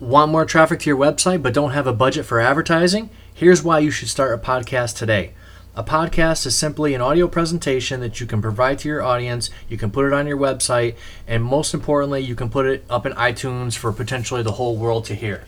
Want more traffic to your website but don't have a budget for advertising? Here's why you should start a podcast today. A podcast is simply an audio presentation that you can provide to your audience. You can put it on your website, and most importantly, you can put it up in iTunes for potentially the whole world to hear.